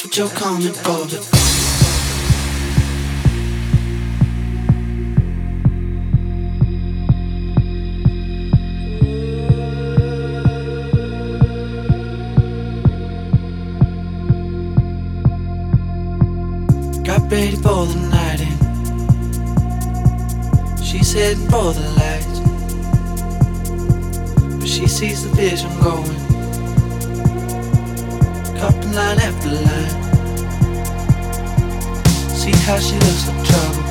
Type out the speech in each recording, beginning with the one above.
what you're coming for. Got ready for the night in. She's heading for the lights. But she sees the vision going. Cupping line after line. See how she looks like trouble.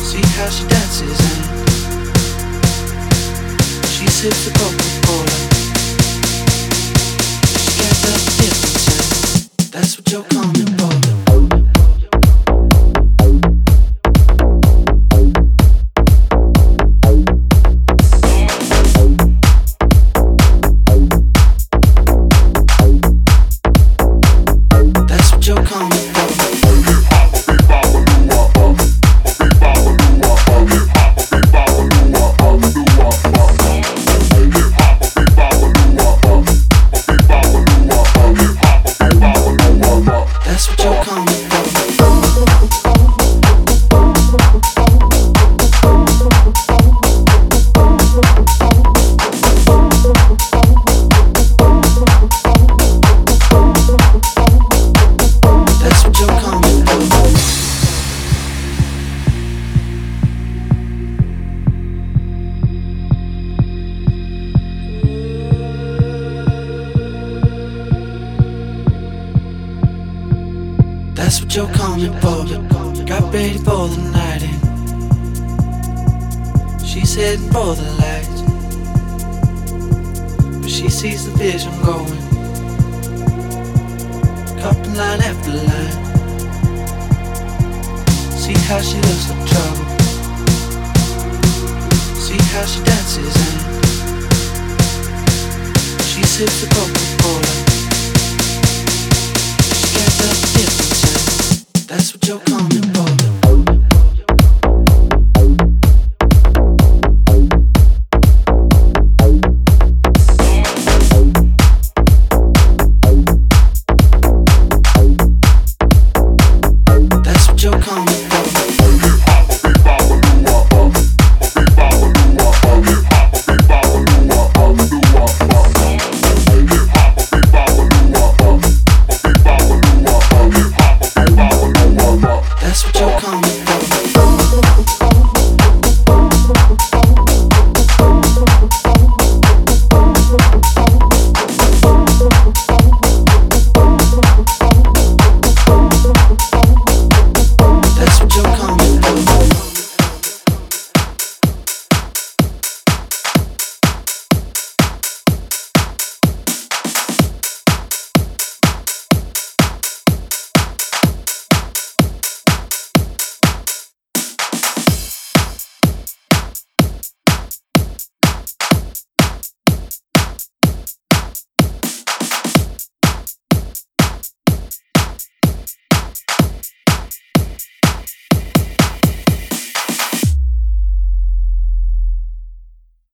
See how she dances and she sips the Coca-Cola. She can't tell the difference. That's what you're That's what you're coming for. Got ready for the night in. She's heading for the lights. But she sees the vision going. Cupping line after line. See how she looks like trouble. See how she dances and she sips the Coca-Cola.